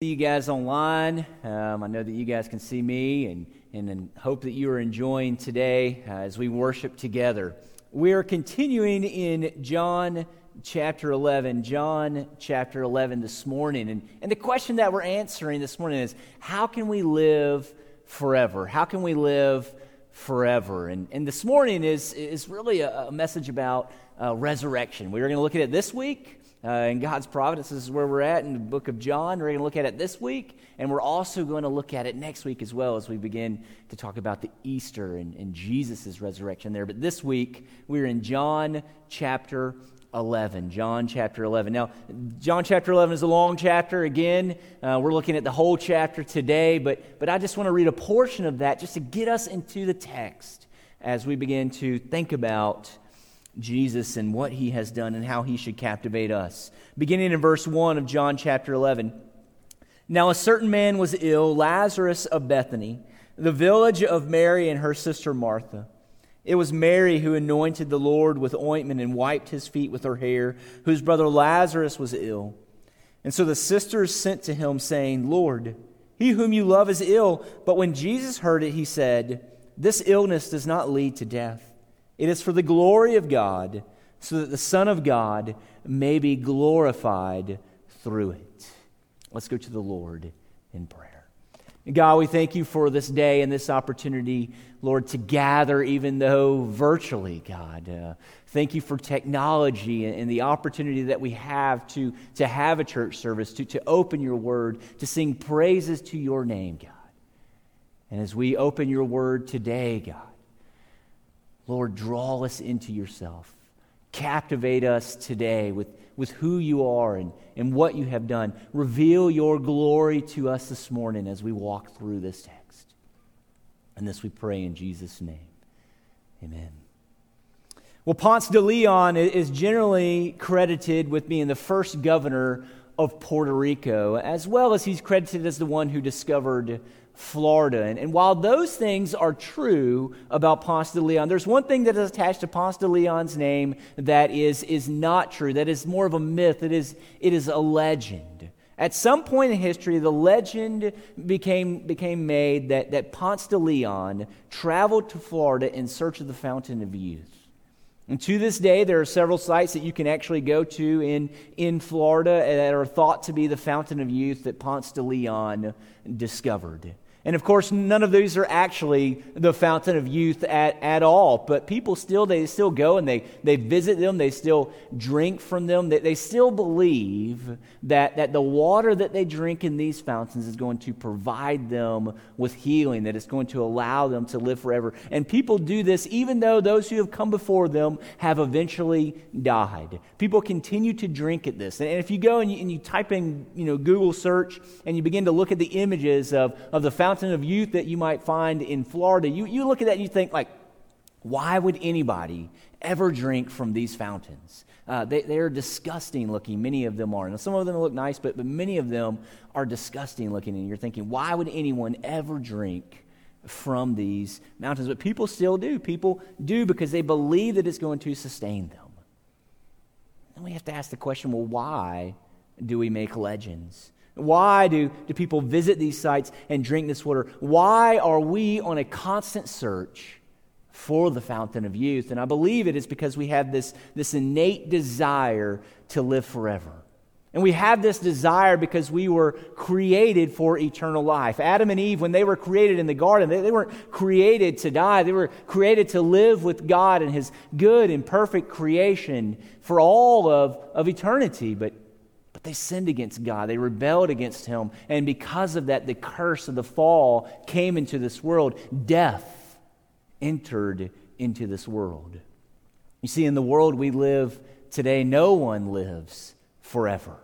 see you guys online. Um, I know that you guys can see me and, and, and hope that you are enjoying today uh, as we worship together. We are continuing in John chapter 11, John chapter 11 this morning. And, and the question that we're answering this morning is how can we live forever? How can we live forever? And, and this morning is, is really a, a message about uh, resurrection. We're going to look at it this week. Uh, in God's providence, this is where we're at in the book of John. We're going to look at it this week, and we're also going to look at it next week as well as we begin to talk about the Easter and, and Jesus' resurrection there. But this week, we're in John chapter 11. John chapter 11. Now, John chapter 11 is a long chapter. Again, uh, we're looking at the whole chapter today, but, but I just want to read a portion of that just to get us into the text as we begin to think about Jesus and what he has done and how he should captivate us. Beginning in verse 1 of John chapter 11. Now, a certain man was ill, Lazarus of Bethany, the village of Mary and her sister Martha. It was Mary who anointed the Lord with ointment and wiped his feet with her hair, whose brother Lazarus was ill. And so the sisters sent to him, saying, Lord, he whom you love is ill. But when Jesus heard it, he said, This illness does not lead to death it is for the glory of God, so that the Son of God may be glorified through it. Let's go to the Lord in prayer. God, we thank you for this day and this opportunity, Lord, to gather, even though virtually, God. Uh, thank you for technology and, and, the opportunity that we have to, to have a church service, to, to open your word, to sing praises to your name, God. And as we open your word today, God, Lord, draw us into yourself. Captivate us today with, with who you are and, and what you have done. Reveal your glory to us this morning as we walk through this text. And this we pray in Jesus' name. Amen. Well, Ponce de Leon is generally credited with being the first governor of Puerto Rico, as well as he's credited as the one who discovered Florida. And, and, while those things are true about Ponce de Leon, there's one thing that is attached to Ponce de Leon's name that is, is not true, that is more of a myth, it is, it is a legend. At some point in history, the legend became, became made that, that Ponce de Leon traveled to Florida in search of the Fountain of Youth. And to this day, there are several sites that you can actually go to in, in Florida that are thought to be the Fountain of Youth that Ponce de Leon discovered. And of course, none of these are actually the fountain of youth at, at all. But people still, they still go and they, they visit them. They still drink from them. They, they still believe that, that the water that they drink in these fountains is going to provide them with healing, that it's going to allow them to live forever. And people do this even though those who have come before them have eventually died. People continue to drink at this. And if you go and you, and you type in, you know, Google search and you begin to look at the images of, of the fountain, fountain of youth that you might find in Florida, you, you look at that and you think, like, why would anybody ever drink from these fountains? Uh, they, they're disgusting looking, many of them are. And some of them look nice, but, but many of them are disgusting looking. And you're thinking, why would anyone ever drink from these mountains? But people still do. People do because they believe that it's going to sustain them. And we have to ask the question well, why do we make legends? Why do, do people visit these sites and drink this water? Why are we on a constant search for the fountain of youth? And I believe it is because we have this, this innate desire to live forever. And we have this desire because we were created for eternal life. Adam and Eve, when they were created in the garden, they, they weren't created to die. They were created to live with God and His good and perfect creation for all of, of eternity. But but they sinned against God. They rebelled against Him. And because of that, the curse of the fall came into this world. Death entered into this world. You see, in the world we live today, no one lives forever.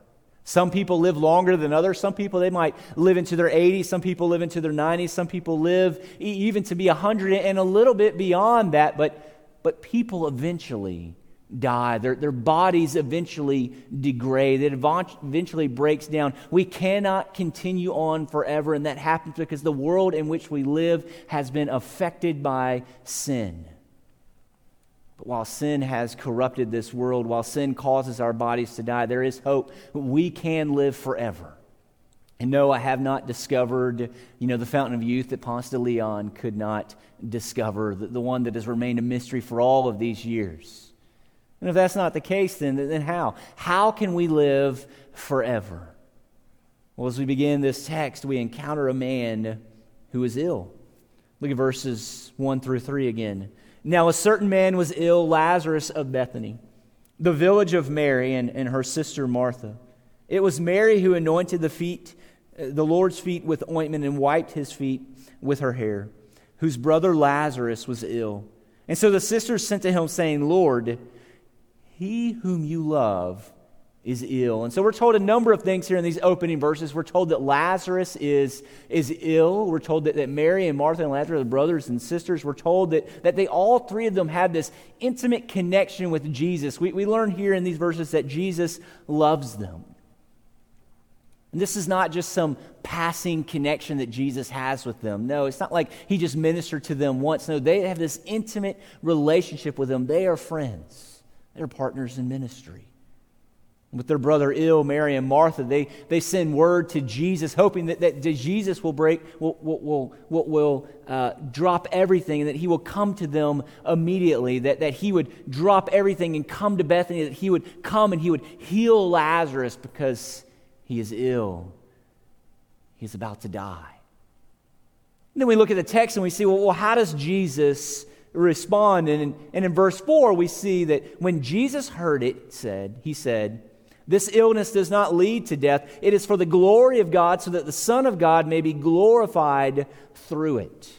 Some people live longer than others. Some people, they might live into their 80s. Some people live into their 90s. Some people live even to be 100 and a little bit beyond that. But, but people eventually die. Their, their bodies eventually degrade. It eventually breaks down. We cannot continue on forever, and that happens because the world in which we live has been affected by sin. But while sin has corrupted this world, while sin causes our bodies to die, there is hope. We can live forever. And no, I have not discovered, you know, the fountain of youth that Ponce de Leon could not discover, the, the one that has remained a mystery for all of these years. And if that's not the case, then, then how? How can we live forever? Well, as we begin this text, we encounter a man who is ill. Look at verses 1 through 3 again. Now, a certain man was ill, Lazarus of Bethany, the village of Mary and, and her sister Martha. It was Mary who anointed the feet uh, the Lord's feet with ointment and wiped his feet with her hair, whose brother Lazarus was ill. And so the sisters sent to him, saying, Lord, he whom you love is ill. And so we're told a number of things here in these opening verses. We're told that Lazarus is, is ill. We're told that, that Mary and Martha and Lazarus are brothers and sisters. We're told that, that they all three of them had this intimate connection with Jesus. We, we learn here in these verses that Jesus loves them. And this is not just some passing connection that Jesus has with them. No, it's not like he just ministered to them once. No, they have this intimate relationship with them. They are friends, they're partners in ministry. With their brother ill, Mary and Martha, they, they send word to Jesus, hoping that, that Jesus will break, will, will, will, will uh, drop everything, and that he will come to them immediately, that, that he would drop everything and come to Bethany, that he would come and he would heal Lazarus because he is ill. He's about to die. And then we look at the text and we see, well, well how does Jesus respond? And in, and in verse 4, we see that when Jesus heard it, said, he said, This illness does not lead to death. It is for the glory of God, so that the Son of God may be glorified through it.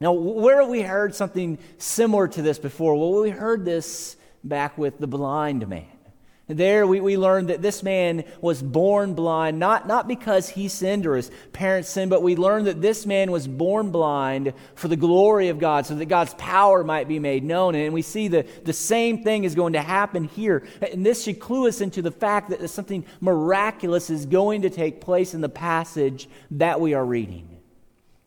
Now, where have we heard something similar to this before? Well, we heard this back with the blind man. There we, we learned that this man was born blind, not, not because he sinned or his parents sinned, but we learned that this man was born blind for the glory of God, so that God's power might be made known. And we see that the same thing is going to happen here. And this should clue us into the fact that something miraculous is going to take place in the passage that we are reading.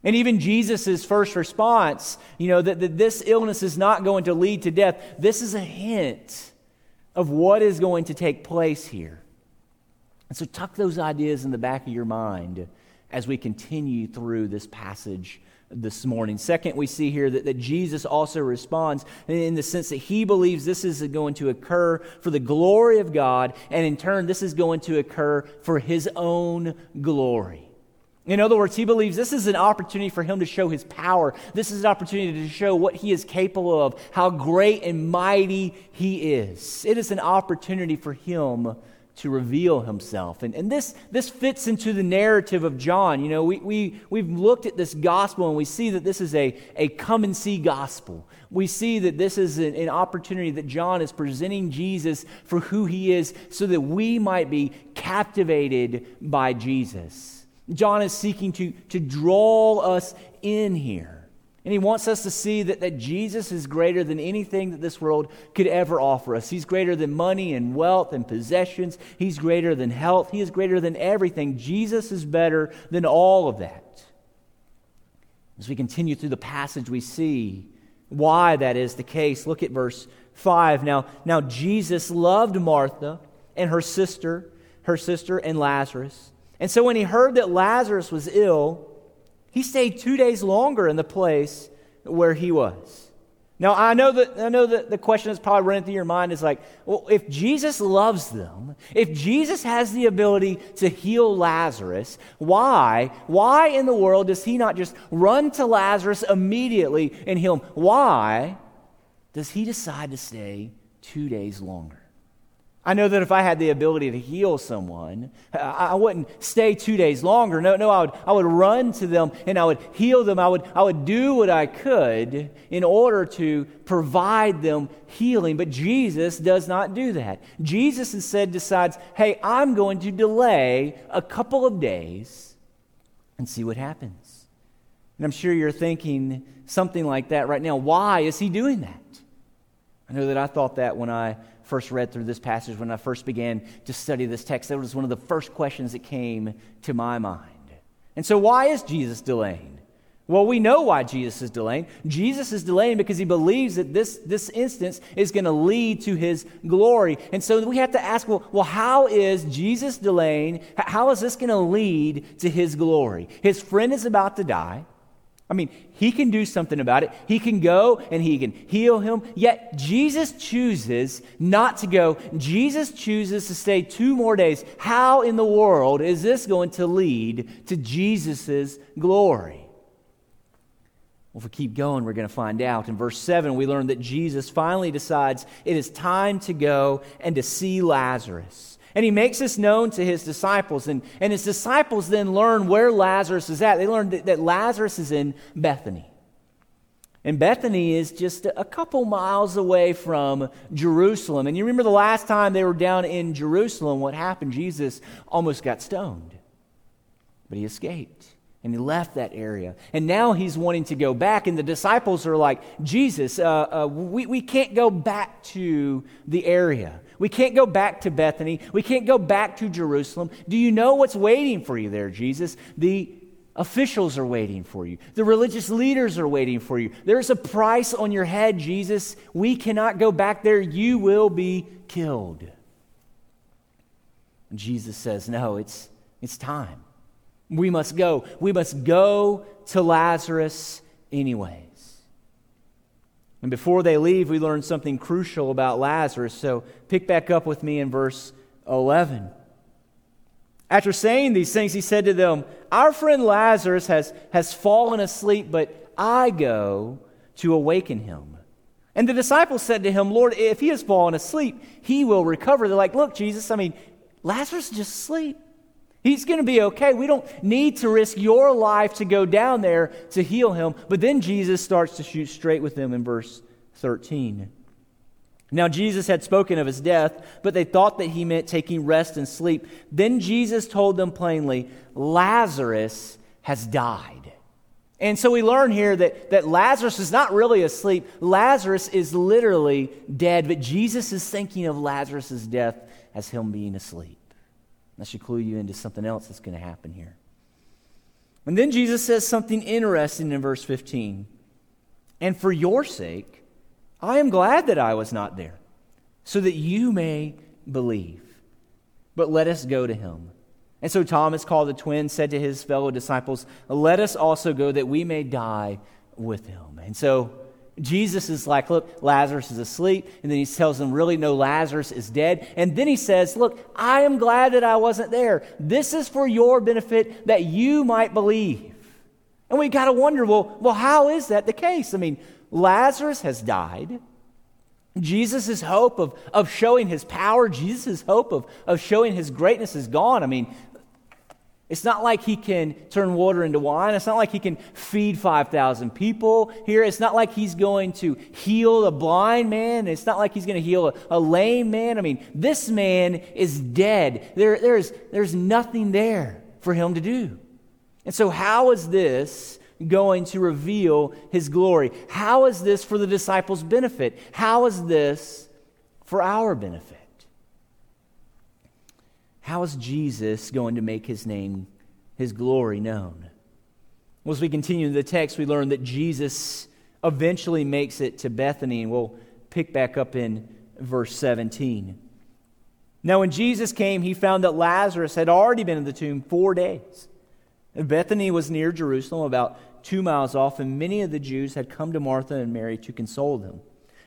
And even Jesus' first response, you know, that, that this illness is not going to lead to death, this is a hint of what is going to take place here. And so tuck those ideas in the back of your mind as we continue through this passage this morning. Second, we see here that, that Jesus also responds in the sense that he believes this is going to occur for the glory of God, and in turn, this is going to occur for his own glory. In other words, he believes this is an opportunity for him to show his power. This is an opportunity to show what he is capable of, how great and mighty he is. It is an opportunity for him to reveal himself. And, and this, this fits into the narrative of John. You know, we, we, we've looked at this gospel and we see that this is a, a come and see gospel. We see that this is an, an opportunity that John is presenting Jesus for who he is so that we might be captivated by Jesus. John is seeking to, to draw us in here. And he wants us to see that, that Jesus is greater than anything that this world could ever offer us. He's greater than money and wealth and possessions. He's greater than health. He is greater than everything. Jesus is better than all of that. As we continue through the passage, we see why that is the case. Look at verse 5. Now, now Jesus loved Martha and her sister, her sister and Lazarus. And so when he heard that Lazarus was ill, he stayed two days longer in the place where he was. Now, I know that, I know that the question that's probably running through your mind is like, well, if Jesus loves them, if Jesus has the ability to heal Lazarus, why, why in the world does he not just run to Lazarus immediately and heal him? Why does he decide to stay two days longer? I know that if I had the ability to heal someone, I wouldn't stay two days longer. No, no, I would, I would run to them and I would heal them. I would, I would do what I could in order to provide them healing. But Jesus does not do that. Jesus instead decides, hey, I'm going to delay a couple of days and see what happens. And I'm sure you're thinking something like that right now. Why is he doing that? I know that I thought that when I first read through this passage, when I first began to study this text, that was one of the first questions that came to my mind. And so, why is Jesus delaying? Well, we know why Jesus is delaying. Jesus is delaying because he believes that this, this instance is going to lead to his glory. And so we have to ask, well, well how is Jesus delaying? How is this going to lead to his glory? His friend is about to die. I mean, he can do something about it. He can go and he can heal him. Yet Jesus chooses not to go. Jesus chooses to stay two more days. How in the world is this going to lead to Jesus' glory? Well, if we keep going, we're going to find out. In verse 7, we learn that Jesus finally decides it is time to go and to see Lazarus. And he makes this known to his disciples. And, and his disciples then learn where Lazarus is at. They learn that, that Lazarus is in Bethany. And Bethany is just a couple miles away from Jerusalem. And you remember the last time they were down in Jerusalem, what happened? Jesus almost got stoned, but he escaped and he left that area. And now he's wanting to go back. And the disciples are like, Jesus, uh, uh, we, we can't go back to the area. We can't go back to Bethany. We can't go back to Jerusalem. Do you know what's waiting for you there, Jesus? The officials are waiting for you, the religious leaders are waiting for you. There's a price on your head, Jesus. We cannot go back there. You will be killed. And Jesus says, No, it's, it's time. We must go. We must go to Lazarus anyways. And before they leave, we learn something crucial about Lazarus. So pick back up with me in verse 11. After saying these things, he said to them, Our friend Lazarus has, has fallen asleep, but I go to awaken him. And the disciples said to him, Lord, if he has fallen asleep, he will recover. They're like, Look, Jesus, I mean, Lazarus just asleep. He's going to be okay. We don't need to risk your life to go down there to heal him. But then Jesus starts to shoot straight with them in verse 13. Now, Jesus had spoken of his death, but they thought that he meant taking rest and sleep. Then Jesus told them plainly, Lazarus has died. And so we learn here that, that Lazarus is not really asleep. Lazarus is literally dead, but Jesus is thinking of Lazarus' death as him being asleep. That should clue you into something else that's going to happen here. And then Jesus says something interesting in verse 15. And for your sake, I am glad that I was not there, so that you may believe. But let us go to him. And so Thomas, called the twin, said to his fellow disciples, Let us also go that we may die with him. And so Jesus is like, look, Lazarus is asleep. And then he tells them, really, no, Lazarus is dead. And then he says, look, I am glad that I wasn't there. This is for your benefit that you might believe. And we got to wonder, well, well, how is that the case? I mean, Lazarus has died. Jesus' hope of, of showing his power, Jesus' hope of, of showing his greatness is gone. I mean, it's not like he can turn water into wine. It's not like he can feed 5,000 people here. It's not like he's going to heal a blind man. It's not like he's going to heal a, a lame man. I mean, this man is dead. There, there's, there's nothing there for him to do. And so, how is this going to reveal his glory? How is this for the disciples' benefit? How is this for our benefit? How is Jesus going to make his name, his glory known? Well, as we continue in the text, we learn that Jesus eventually makes it to Bethany, and we'll pick back up in verse 17. Now, when Jesus came, he found that Lazarus had already been in the tomb four days. Bethany was near Jerusalem, about two miles off, and many of the Jews had come to Martha and Mary to console them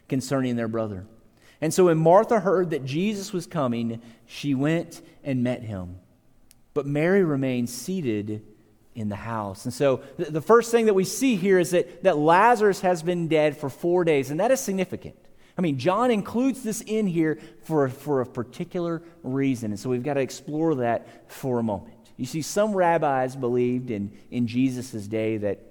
concerning their brother. And so when Martha heard that Jesus was coming, she went and met him. But Mary remained seated in the house. And so the first thing that we see here is that, that Lazarus has been dead for four days, and that is significant. I mean, John includes this in here for, for a particular reason. And so we've got to explore that for a moment. You see, some rabbis believed in, in Jesus' day that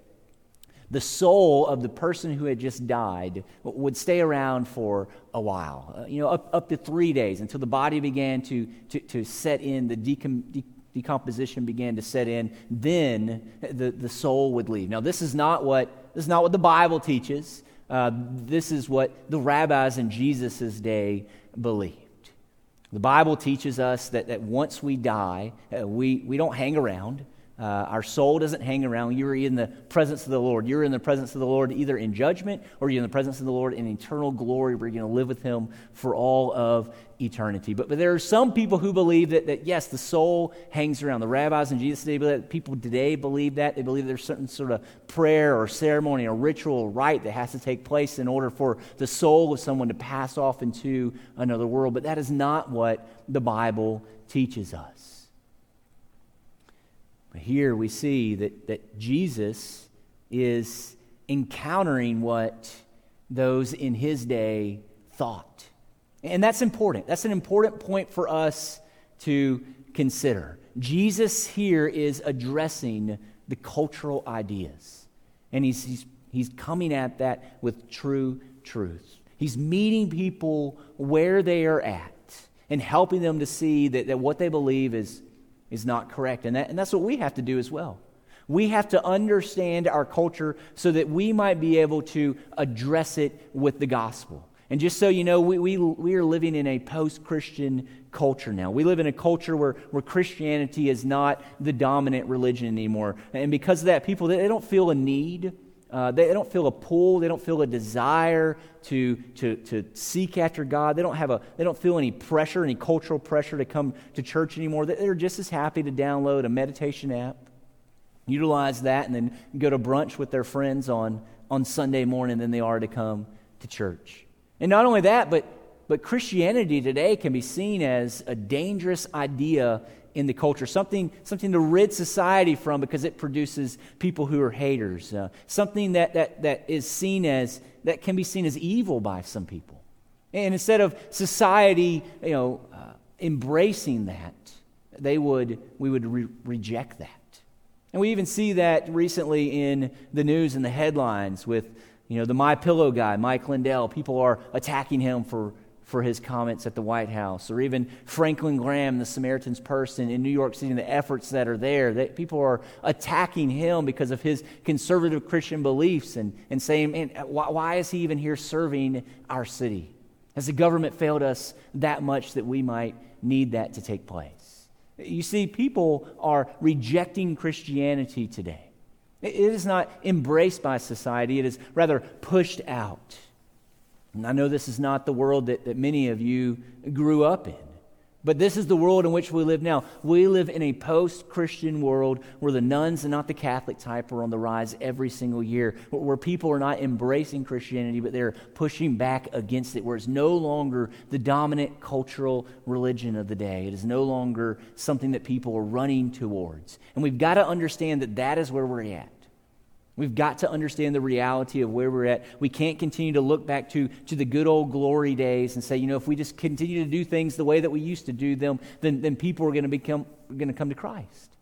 the soul of the person who had just died would stay around for a while, uh, you know, up, up to three days until the body began to, to, to set in, the decom, de- decomposition began to set in. Then the, the soul would leave. Now, this is not what, this is not what the Bible teaches. Uh, this is what the rabbis in Jesus' day believed. The Bible teaches us that, that once we die, uh, we, we don't hang around. Uh, our soul doesn't hang around. You're in the presence of the Lord. You're in the presence of the Lord either in judgment or you're in the presence of the Lord in eternal glory where you're going to live with Him for all of eternity. But, but there are some people who believe that, that, yes, the soul hangs around. The rabbis in Jesus' day, that people today believe that. They believe there's certain sort of prayer or ceremony or ritual or rite that has to take place in order for the soul of someone to pass off into another world. But that is not what the Bible teaches us. Here we see that, that Jesus is encountering what those in his day thought. And that's important. That's an important point for us to consider. Jesus here is addressing the cultural ideas, and he's, he's, he's coming at that with true truth. He's meeting people where they are at and helping them to see that, that what they believe is, is not correct. And, that, and that's what we have to do as well. We have to understand our culture so that we might be able to address it with the gospel. And just so you know, we, we, we are living in a post Christian culture now. We live in a culture where, where Christianity is not the dominant religion anymore. And because of that, people, they, don't feel a need uh, they, don't feel a pull. They don't feel a desire to, to, to seek after God. They don't, have a, they don't feel any pressure, any cultural pressure to come to church anymore. They're just as happy to download a meditation app, utilize that, and then go to brunch with their friends on, on Sunday morning than they are to come to church. And not only that, but, but Christianity today can be seen as a dangerous idea in the culture, something, something to rid society from because it produces people who are haters, uh, something that, that, that is seen as, that can be seen as evil by some people. And instead of society, you know, uh, embracing that, they would, we would re- reject that. And we even see that recently in the news and the headlines with, you know, the My Pillow guy, Mike Lindell. People are attacking him for for his comments at the White House, or even Franklin Graham, the Samaritan's Purse in New York City, and the efforts that are there. That people are attacking him because of his conservative Christian beliefs and, and saying, Man, why, why is he even here serving our city? Has the government failed us that much that we might need that to take place? You see, people are rejecting Christianity today. It is not embraced by society, it is rather pushed out. And I know this is not the world that, that many of you grew up in, but this is the world in which we live now. We live in a post Christian world where the nones and not the Catholic type are on the rise every single year, where people are not embracing Christianity, but they're pushing back against it, where it's no longer the dominant cultural religion of the day. It is no longer something that people are running towards. And we've got to understand that that is where we're at. We've got to understand the reality of where we're at. We can't continue to look back to, to the good old glory days and say, you know, if we just continue to do things the way that we used to do them, then, then people are going to become going to come to Christ.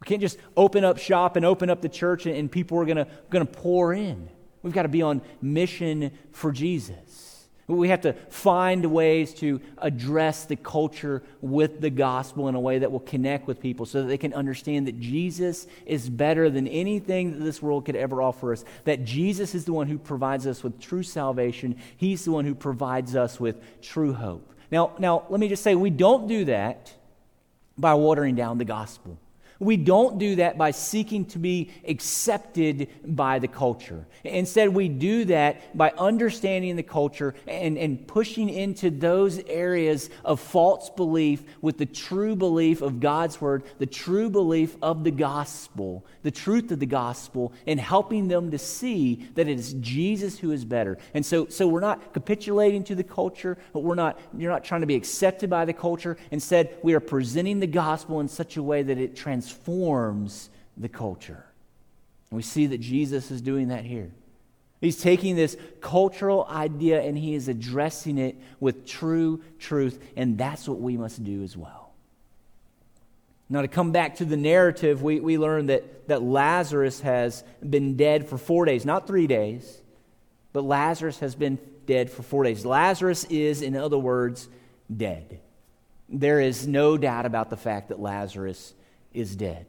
We can't just open up shop and open up the church and, and people are going to, going to pour in. We've got to be on mission for Jesus. We have to find ways to address the culture with the gospel in a way that will connect with people so that they can understand that Jesus is better than anything that this world could ever offer us. That Jesus is the one who provides us with true salvation, He's the one who provides us with true hope. Now, now let me just say, we don't do that by watering down the gospel. We don't do that by seeking to be accepted by the culture. Instead, we do that by understanding the culture and, and pushing into those areas of false belief with the true belief of God's word, the true belief of the gospel, the truth of the gospel, and helping them to see that it is Jesus who is better. And so, so we're not capitulating to the culture, but we're not, you're not trying to be accepted by the culture. Instead, we are presenting the gospel in such a way that it transforms transforms the culture. And we see that Jesus is doing that here. He's taking this cultural idea and he is addressing it with true truth, and that's what we must do as well. Now, to come back to the narrative, we, we learn that, that Lazarus has been dead for four days, not three days, but Lazarus has been dead for four days. Lazarus is, in other words, dead. There is no doubt about the fact that Lazarus is dead.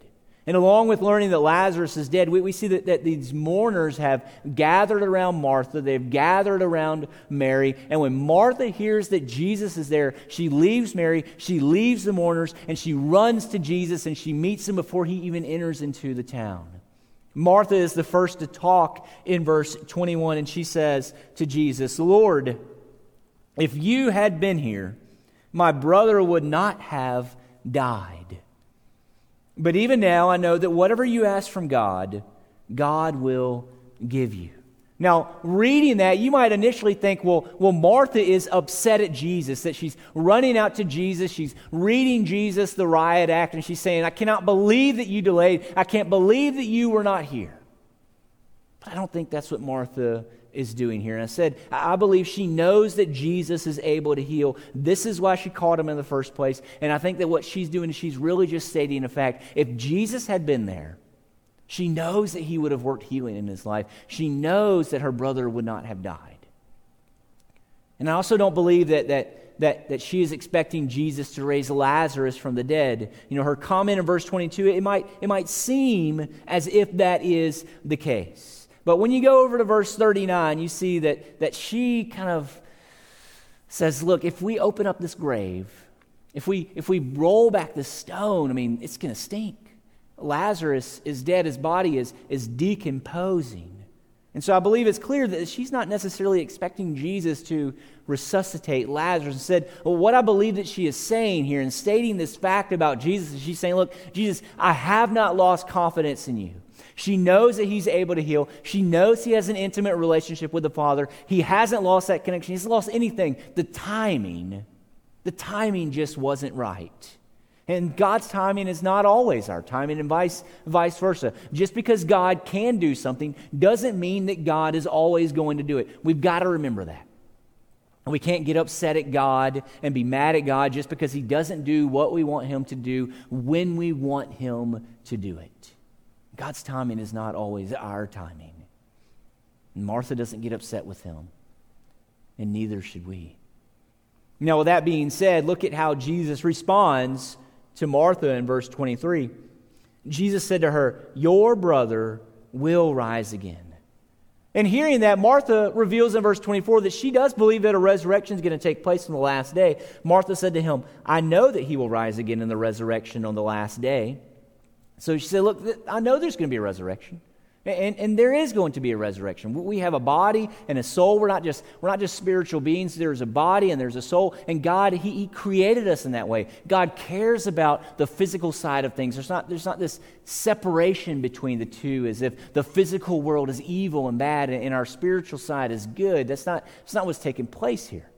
And along with learning that Lazarus is dead, we, we see that, that these mourners have gathered around Martha. They've gathered around Mary. And when Martha hears that Jesus is there, she leaves Mary, she leaves the mourners, and she runs to Jesus and she meets him before he even enters into the town. Martha is the first to talk in verse 21, and she says to Jesus, Lord, if you had been here, my brother would not have died. But even now, I know that whatever you ask from God, God will give you. Now, reading that, you might initially think, well, well, Martha is upset at Jesus, that she's running out to Jesus. She's reading Jesus, the riot act, and she's saying, I cannot believe that you delayed. I can't believe that you were not here. But I don't think that's what Martha is doing here. And I said, I believe she knows that Jesus is able to heal. This is why she called him in the first place. And I think that what she's doing is she's really just stating a fact. If Jesus had been there, she knows that he would have worked healing in his life. She knows that her brother would not have died. And I also don't believe that, that, that, that she is expecting Jesus to raise Lazarus from the dead. You know, her comment in verse 22, it might, it might seem as if that is the case. But when you go over to verse 39, you see that, that she kind of says, Look, if we open up this grave, if we, if we roll back the stone, I mean, it's going to stink. Lazarus is dead, his body is, is decomposing. And so I believe it's clear that she's not necessarily expecting Jesus to resuscitate Lazarus. Instead, well, what I believe that she is saying here and stating this fact about Jesus is she's saying, Look, Jesus, I have not lost confidence in you. She knows that he's able to heal. She knows he has an intimate relationship with the Father. He hasn't lost that connection. He's lost anything. The timing, the timing just wasn't right. And God's timing is not always our timing, and vice, vice versa. Just because God can do something doesn't mean that God is always going to do it. We've got to remember that. We can't get upset at God and be mad at God just because He doesn't do what we want Him to do when we want Him to do it. God's timing is not always our timing. And Martha doesn't get upset with him, and neither should we. Now, with that being said, look at how Jesus responds to Martha in verse 23. Jesus said to her, Your brother will rise again. And hearing that, Martha reveals in verse 24 that she does believe that a resurrection is going to take place on the last day. Martha said to him, I know that he will rise again in the resurrection on the last day. So she said, Look, I know there's going to be a resurrection. And, and there is going to be a resurrection. We have a body and a soul. We're not just, we're not just spiritual beings. There's a body and there's a soul. And God, he, he created us in that way. God cares about the physical side of things. There's not, there's not this separation between the two as if the physical world is evil and bad and, and our spiritual side is good. That's not, that's not what's taking place here.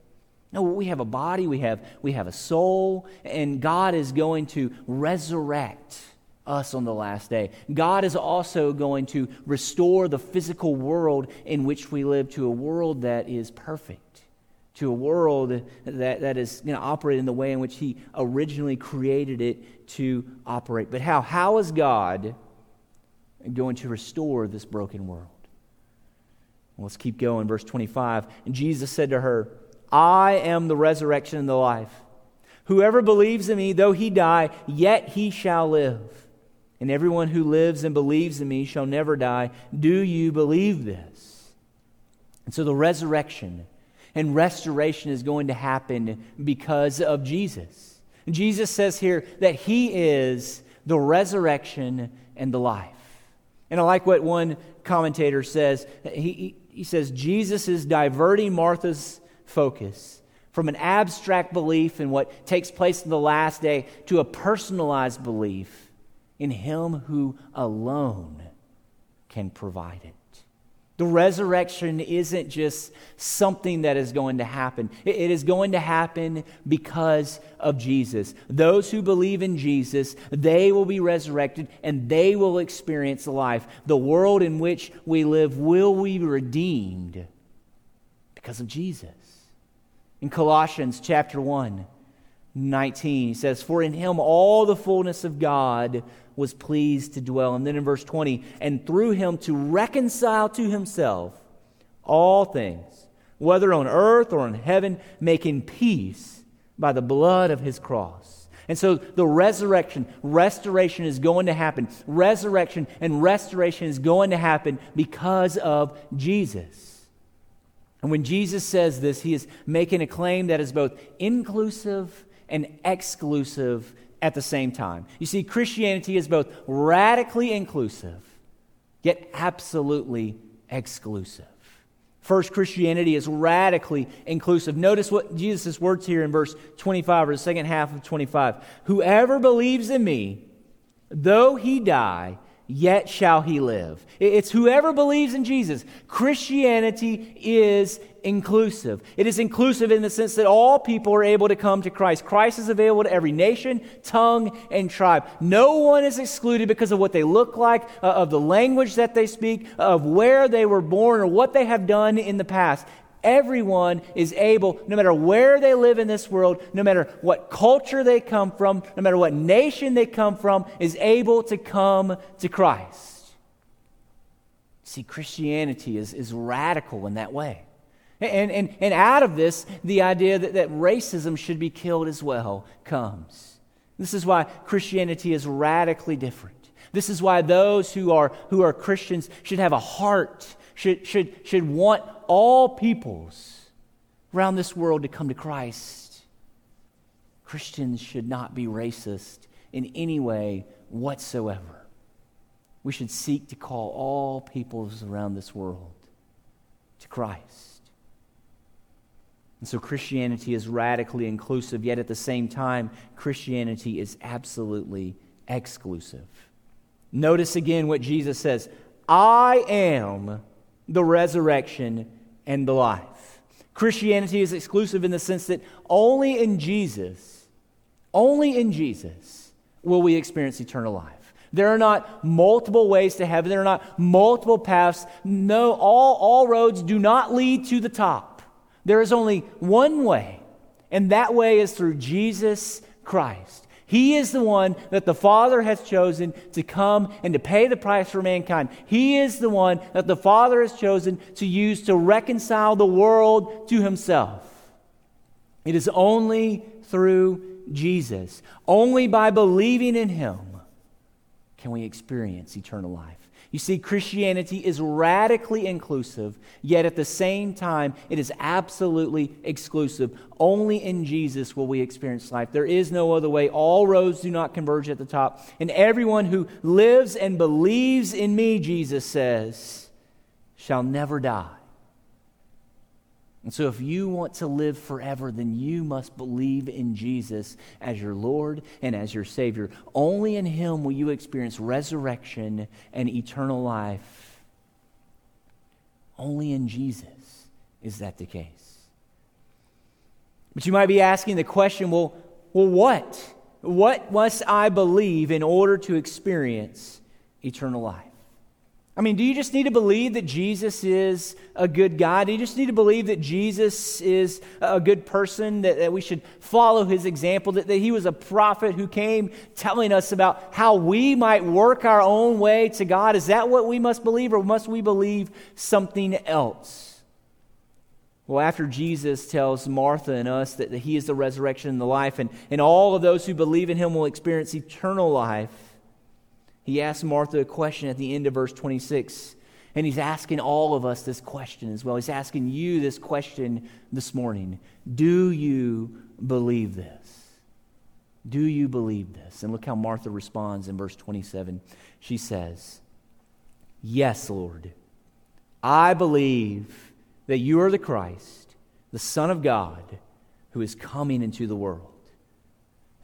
No, we have a body, we have, we have a soul, and God is going to resurrect us on the last day. God is also going to restore the physical world in which we live to a world that is perfect, to a world that, that is going to operate in the way in which He originally created it to operate. But how? How is God going to restore this broken world? Well, let's keep going. Verse 25. And Jesus said to her, I am the resurrection and the life. Whoever believes in me, though he die, yet he shall live and everyone who lives and believes in me shall never die. Do you believe this? And so the resurrection and restoration is going to happen because of Jesus. Jesus says here that he is the resurrection and the life. And I like what one commentator says. He, he says, Jesus is diverting Martha's focus from an abstract belief in what takes place in the last day to a personalized belief in Him who alone can provide it. The resurrection isn't just something that is going to happen. It is going to happen because of Jesus. Those who believe in Jesus, they will be resurrected and they will experience life. The world in which we live will be redeemed because of Jesus. In Colossians chapter 1, 19, he says, For in him all the fullness of God was pleased to dwell. And then in verse 20, and through him to reconcile to himself all things, whether on earth or in heaven, making peace by the blood of his cross. And so the resurrection, restoration is going to happen. Resurrection and restoration is going to happen because of Jesus. And when Jesus says this, he is making a claim that is both inclusive and exclusive at the same time. You see, Christianity is both radically inclusive, yet absolutely exclusive. First, Christianity is radically inclusive. Notice what Jesus' words here in verse 25, or the second half of 25. Whoever believes in me, though he die, yet shall he live. It's whoever believes in Jesus. Christianity is inclusive. It is inclusive in the sense that all people are able to come to Christ. Christ is available to every nation, tongue, and tribe. No one is excluded because of what they look like, uh, of the language that they speak, of where they were born, or what they have done in the past. Everyone is able, no matter where they live in this world, no matter what culture they come from, no matter what nation they come from, is able to come to Christ. See, Christianity is, is radical in that way. And, and, and out of this, the idea that, that racism should be killed as well comes. This is why Christianity is radically different. This is why those who are, who are Christians should have a heart, should, should, should want all peoples around this world to come to Christ. Christians should not be racist in any way whatsoever. We should seek to call all peoples around this world to Christ. And so Christianity is radically inclusive, yet at the same time, Christianity is absolutely exclusive. Notice again what Jesus says I am the resurrection and the life. Christianity is exclusive in the sense that only in Jesus, only in Jesus will we experience eternal life. There are not multiple ways to heaven. There are not multiple paths. No, all, all roads do not lead to the top. There is only one way, and that way is through Jesus Christ. He is the one that the Father has chosen to come and to pay the price for mankind. He is the one that the Father has chosen to use to reconcile the world to Himself. It is only through Jesus, only by believing in Him, can we experience eternal life. You see, Christianity is radically inclusive, yet at the same time, it is absolutely exclusive. Only in Jesus will we experience life. There is no other way. All roads do not converge at the top. And everyone who lives and believes in me, Jesus says, shall never die. And so, if you want to live forever, then you must believe in Jesus as your Lord and as your Savior. Only in Him will you experience resurrection and eternal life. Only in Jesus is that the case. But you might be asking the question well, well what? What must I believe in order to experience eternal life? I mean, do you just need to believe that Jesus is a good God? Do you just need to believe that Jesus is a good person, that, that we should follow his example, that, that he was a prophet who came telling us about how we might work our own way to God? Is that what we must believe, or must we believe something else? Well, after Jesus tells Martha and us that, that he is the resurrection and the life, and, and all of those who believe in him will experience eternal life he asks Martha a question at the end of verse 26, and he's asking all of us this question as well. He's asking you this question this morning Do you believe this? Do you believe this? And look how Martha responds in verse 27. She says, Yes, Lord. I believe that you are the Christ, the Son of God, who is coming into the world.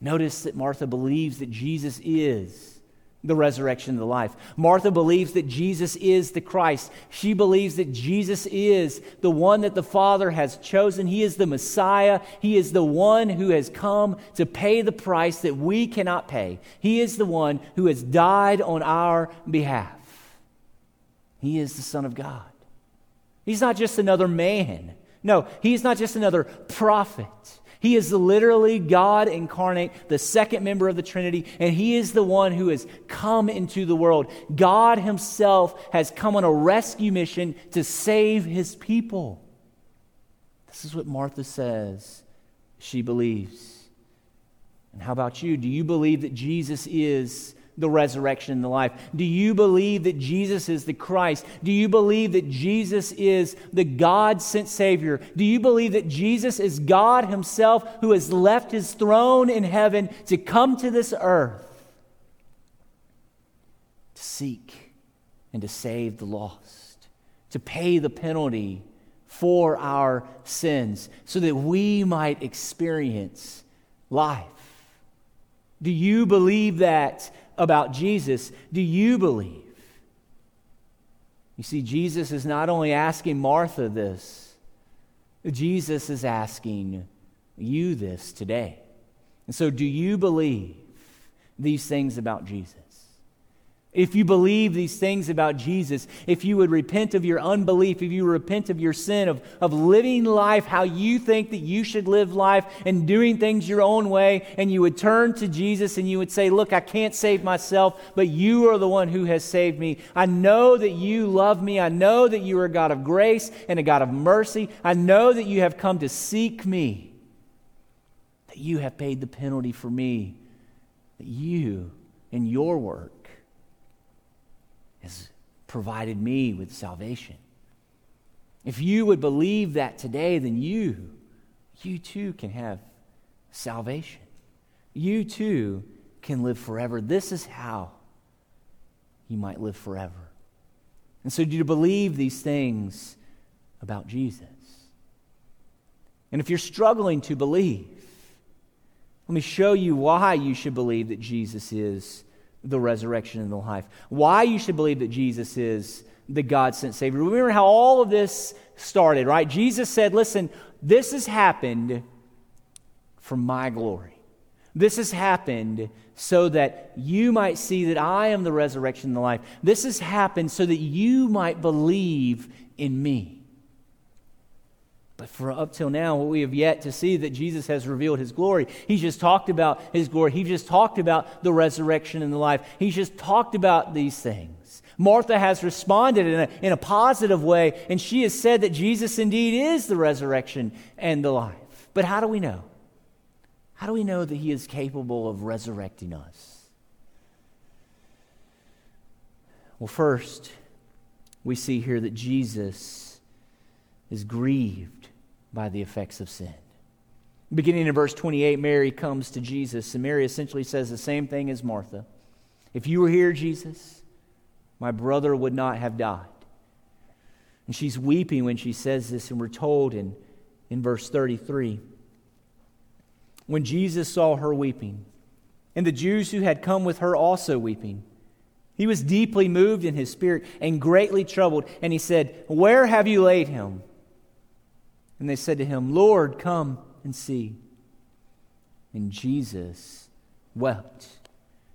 Notice that Martha believes that Jesus is the resurrection and the life. Martha believes that Jesus is the Christ. She believes that Jesus is the one that the Father has chosen. He is the Messiah. He is the one who has come to pay the price that we cannot pay. He is the one who has died on our behalf. He is the Son of God. He's not just another man. No, he's not just another prophet. He is literally God incarnate, the second member of the Trinity, and He is the one who has come into the world. God Himself has come on a rescue mission to save His people. This is what Martha says she believes. And how about you? Do you believe that Jesus is the resurrection and the life? Do you believe that Jesus is the Christ? Do you believe that Jesus is the God sent Savior? Do you believe that Jesus is God Himself who has left His throne in heaven to come to this earth to seek and to save the lost, to pay the penalty for our sins so that we might experience life? Do you believe that about Jesus do you believe? You see, Jesus is not only asking Martha this, Jesus is asking you this today. And so, do you believe these things about Jesus? If you believe these things about Jesus, if you would repent of your unbelief, if you repent of your sin, of, of living life how you think that you should live life and doing things your own way, and you would turn to Jesus and you would say, Look, I can't save myself, but you are the one who has saved me. I know that you love me. I know that you are a God of grace and a God of mercy. I know that you have come to seek me, that you have paid the penalty for me, that you, in your work, has provided me with salvation. If you would believe that today, then you, you too can have salvation. You too can live forever. This is how you might live forever. And so, do you believe these things about Jesus? And if you're struggling to believe, let me show you why you should believe that Jesus is the resurrection and the life. Why you should believe that Jesus is the God sent Savior. Remember how all of this started, right? Jesus said, Listen, this has happened for my glory. This has happened so that you might see that I am the resurrection and the life. This has happened so that you might believe in me. But for up till now, we have yet to see that Jesus has revealed his glory. He's just talked about his glory. He just talked about the resurrection and the life. He's just talked about these things. Martha has responded in a, in a positive way, and she has said that Jesus indeed is the resurrection and the life. But how do we know? How do we know that he is capable of resurrecting us? Well, first, we see here that Jesus is grieved by the effects of sin. Beginning in verse 28, Mary comes to Jesus, and Mary essentially says the same thing as Martha. If you were here, Jesus, my brother would not have died. And she's weeping when she says this, and we're told in, in verse 33 when Jesus saw her weeping, and the Jews who had come with her also weeping, he was deeply moved in his spirit and greatly troubled, and he said, Where have you laid him? And they said to him, Lord, come and see. And Jesus wept.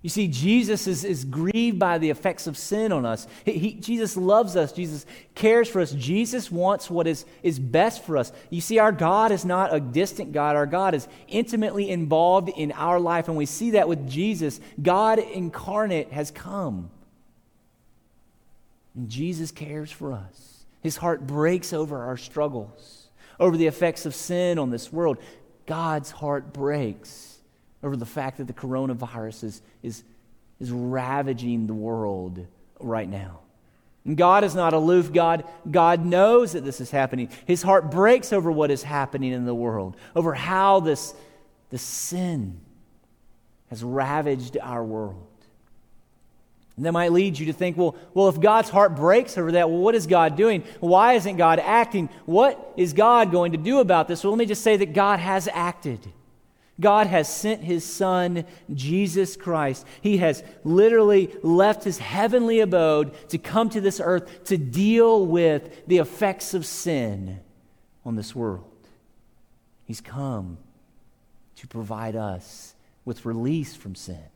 You see, Jesus is, is grieved by the effects of sin on us. He, he, Jesus loves us. Jesus cares for us. Jesus wants what is, is best for us. You see, our God is not a distant God. Our God is intimately involved in our life. And we see that with Jesus. God incarnate has come. And Jesus cares for us. His heart breaks over our struggles over the effects of sin on this world. God's heart breaks over the fact that the coronavirus is, is, is ravaging the world right now. And God is not aloof. God, God knows that this is happening. His heart breaks over what is happening in the world, over how this, this sin has ravaged our world. And that might lead you to think, well, well, if God's heart breaks over that, well, what is God doing? Why isn't God acting? What is God going to do about this? Well, let me just say that God has acted. God has sent his son, Jesus Christ. He has literally left his heavenly abode to come to this earth to deal with the effects of sin on this world. He's come to provide us with release from sin.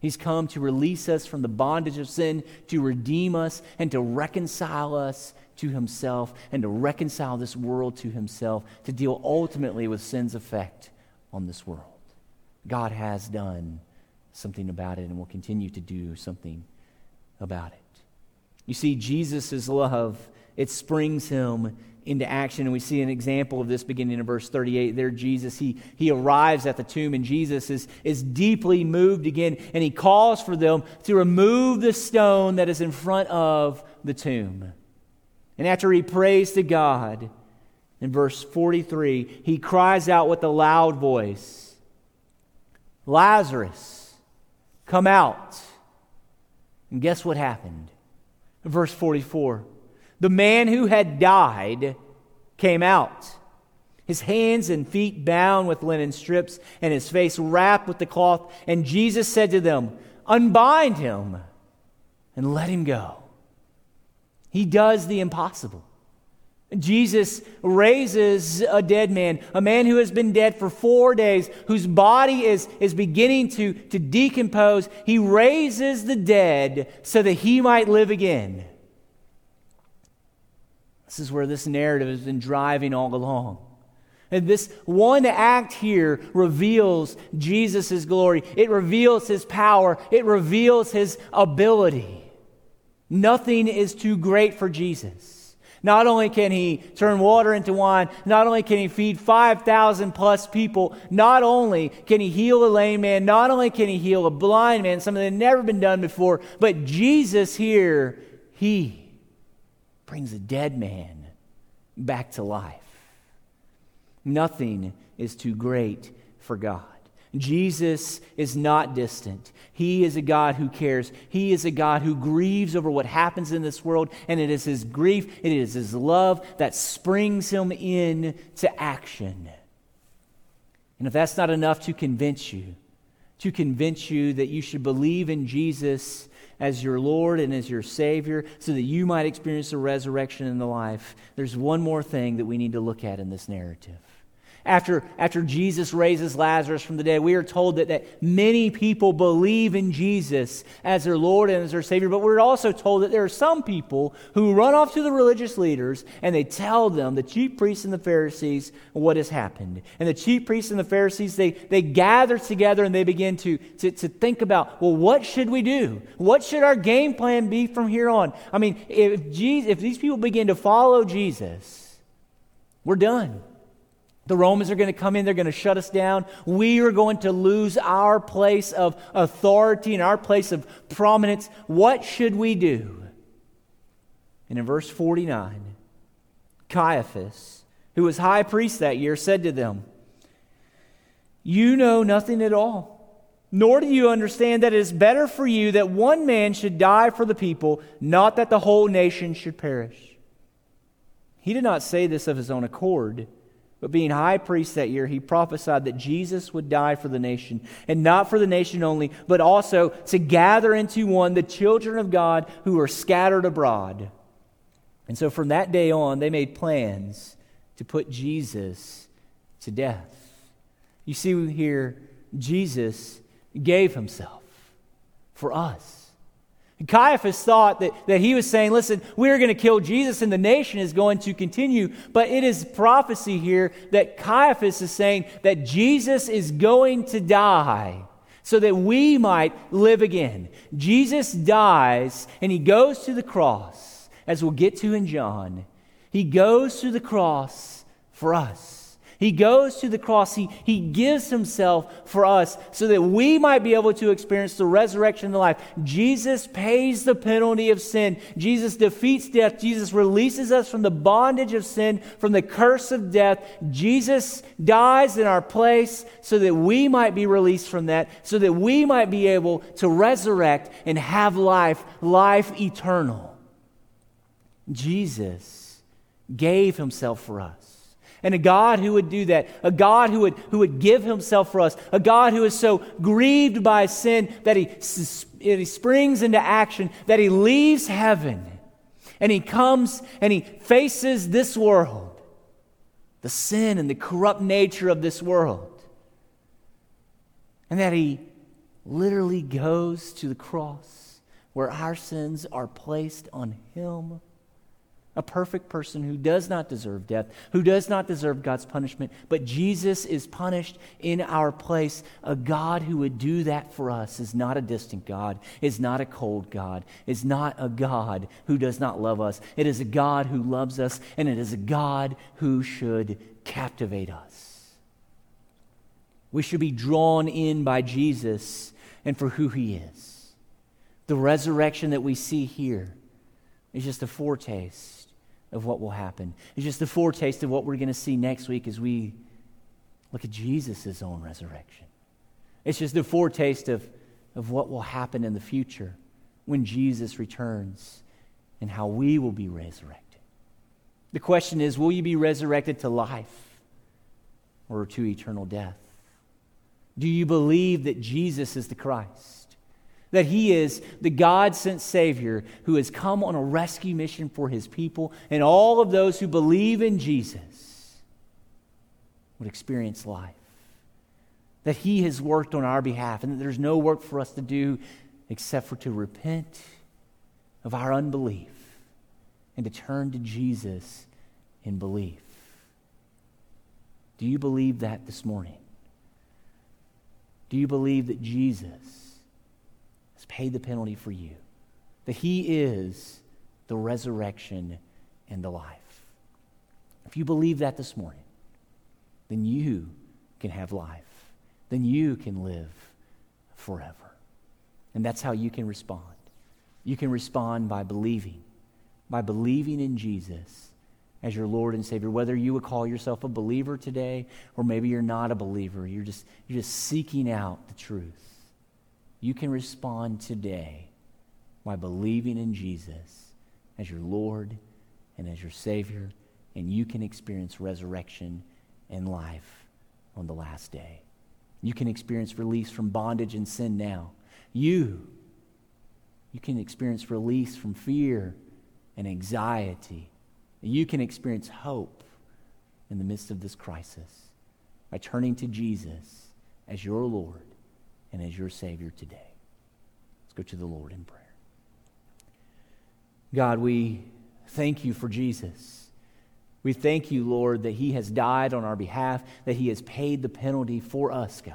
He's come to release us from the bondage of sin, to redeem us, and to reconcile us to Himself, and to reconcile this world to Himself, to deal ultimately with sin's effect on this world. God has done something about it and will continue to do something about it. You see, Jesus' love it springs him into action. And we see an example of this beginning in verse 38. There, Jesus, he, he arrives at the tomb, and Jesus is, is deeply moved again, and he calls for them to remove the stone that is in front of the tomb. And after he prays to God, in verse 43, he cries out with a loud voice Lazarus, come out. And guess what happened? Verse 44 the man who had died came out, his hands and feet bound with linen strips, and his face wrapped with the cloth. And Jesus said to them, Unbind him and let him go. He does the impossible. Jesus raises a dead man, a man who has been dead for four days, whose body is, is beginning to, to decompose. He raises the dead so that he might live again. This is where this narrative has been driving all along. And this one act here reveals Jesus' glory. It reveals his power. It reveals his ability. Nothing is too great for Jesus. Not only can he turn water into wine, not only can he feed 5,000 plus people, not only can he heal a lame man, not only can he heal a blind man, something that had never been done before, but Jesus here, he brings a dead man back to life. Nothing is too great for God. Jesus is not distant. He is a God who cares. He is a God who grieves over what happens in this world, and it is His grief, it is His love that springs Him in to action. And if that's not enough to convince you, to convince you that you should believe in Jesus as your Lord and as your Savior so that you might experience the resurrection and the life, there's one more thing that we need to look at in this narrative. After, after Jesus raises Lazarus from the dead, we are told that, that many people believe in Jesus as their Lord and as their Savior, but we're also told that there are some people who run off to the religious leaders and they tell them, the chief priests and the Pharisees, what has happened. And the chief priests and the Pharisees, they, they gather together and they begin to, to, to think about, well, what should we do? What should our game plan be from here on? I mean, if, Jesus, if these people begin to follow Jesus, we're done. The Romans are going to come in, they're going to shut us down. We are going to lose our place of authority and our place of prominence. What should we do? And in verse 49, Caiaphas, who was high priest that year, said to them, You know nothing at all, nor do you understand that it is better for you that one man should die for the people, not that the whole nation should perish. He did not say this of his own accord but being high priest that year, he prophesied that Jesus would die for the nation, and not for the nation only, but also to gather into one the children of God who are scattered abroad. And so from that day on, they made plans to put Jesus to death. You see here, Jesus gave himself for us. And Caiaphas thought that, that he was saying, listen, we're going to kill Jesus and the nation is going to continue. But it is prophecy here that Caiaphas is saying that Jesus is going to die so that we might live again. Jesus dies and he goes to the cross, as we'll get to in John. He goes to the cross for us. He goes to the cross. He, he gives himself for us so that we might be able to experience the resurrection and the life. Jesus pays the penalty of sin. Jesus defeats death. Jesus releases us from the bondage of sin, from the curse of death. Jesus dies in our place so that we might be released from that, so that we might be able to resurrect and have life, life eternal. Jesus gave himself for us. And a God who would do that, a God who would, who would give himself for us, a God who is so grieved by sin that he, he springs into action, that he leaves heaven. And he comes and he faces this world, the sin and the corrupt nature of this world, and that he literally goes to the cross where our sins are placed on him a perfect person who does not deserve death, who does not deserve God's punishment, but Jesus is punished in our place. A God who would do that for us is not a distant God, is not a cold God, is not a God who does not love us. It is a God who loves us, and it is a God who should captivate us. We should be drawn in by Jesus and for who he is. The resurrection that we see here is just a foretaste of what will happen. It's just a foretaste of what we're going to see next week as we look at Jesus' own resurrection. It's just a foretaste of, of what will happen in the future when Jesus returns and how we will be resurrected. The question is will you be resurrected to life or to eternal death? Do you believe that Jesus is the Christ? That he is the God sent Savior who has come on a rescue mission for his people, and all of those who believe in Jesus would experience life. That he has worked on our behalf, and that there's no work for us to do except for to repent of our unbelief and to turn to Jesus in belief. Do you believe that this morning? Do you believe that Jesus? Paid the penalty for you, that He is the resurrection and the life. If you believe that this morning, then you can have life. Then you can live forever. And that's how you can respond. You can respond by believing, by believing in Jesus as your Lord and Savior. Whether you would call yourself a believer today or maybe you're not a believer, you're just, you're just seeking out the truth you can respond today by believing in Jesus as your Lord and as your Savior, and you can experience resurrection and life on the last day. You can experience release from bondage and sin now. You, you can experience release from fear and anxiety. You can experience hope in the midst of this crisis by turning to Jesus as your Lord and as your Savior today. Let's go to the Lord in prayer. God, we thank you for Jesus. We thank you, Lord, that He has died on our behalf, that He has paid the penalty for us, God.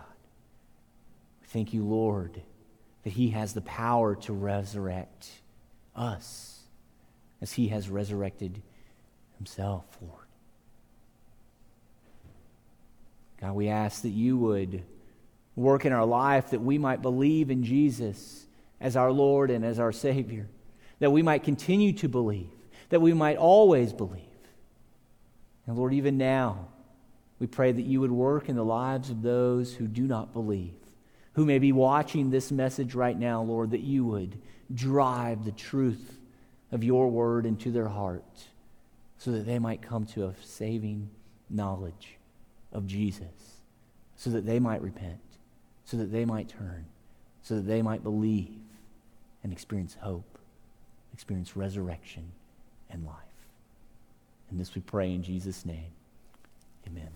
We thank you, Lord, that He has the power to resurrect us as He has resurrected Himself, Lord. God, we ask that you would work in our life that we might believe in Jesus as our Lord and as our Savior, that we might continue to believe, that we might always believe. And Lord, even now, we pray that you would work in the lives of those who do not believe, who may be watching this message right now, Lord, that you would drive the truth of your word into their heart so that they might come to a saving knowledge of Jesus, so that they might repent so that they might turn, so that they might believe and experience hope, experience resurrection and life. And this we pray in Jesus' name. Amen.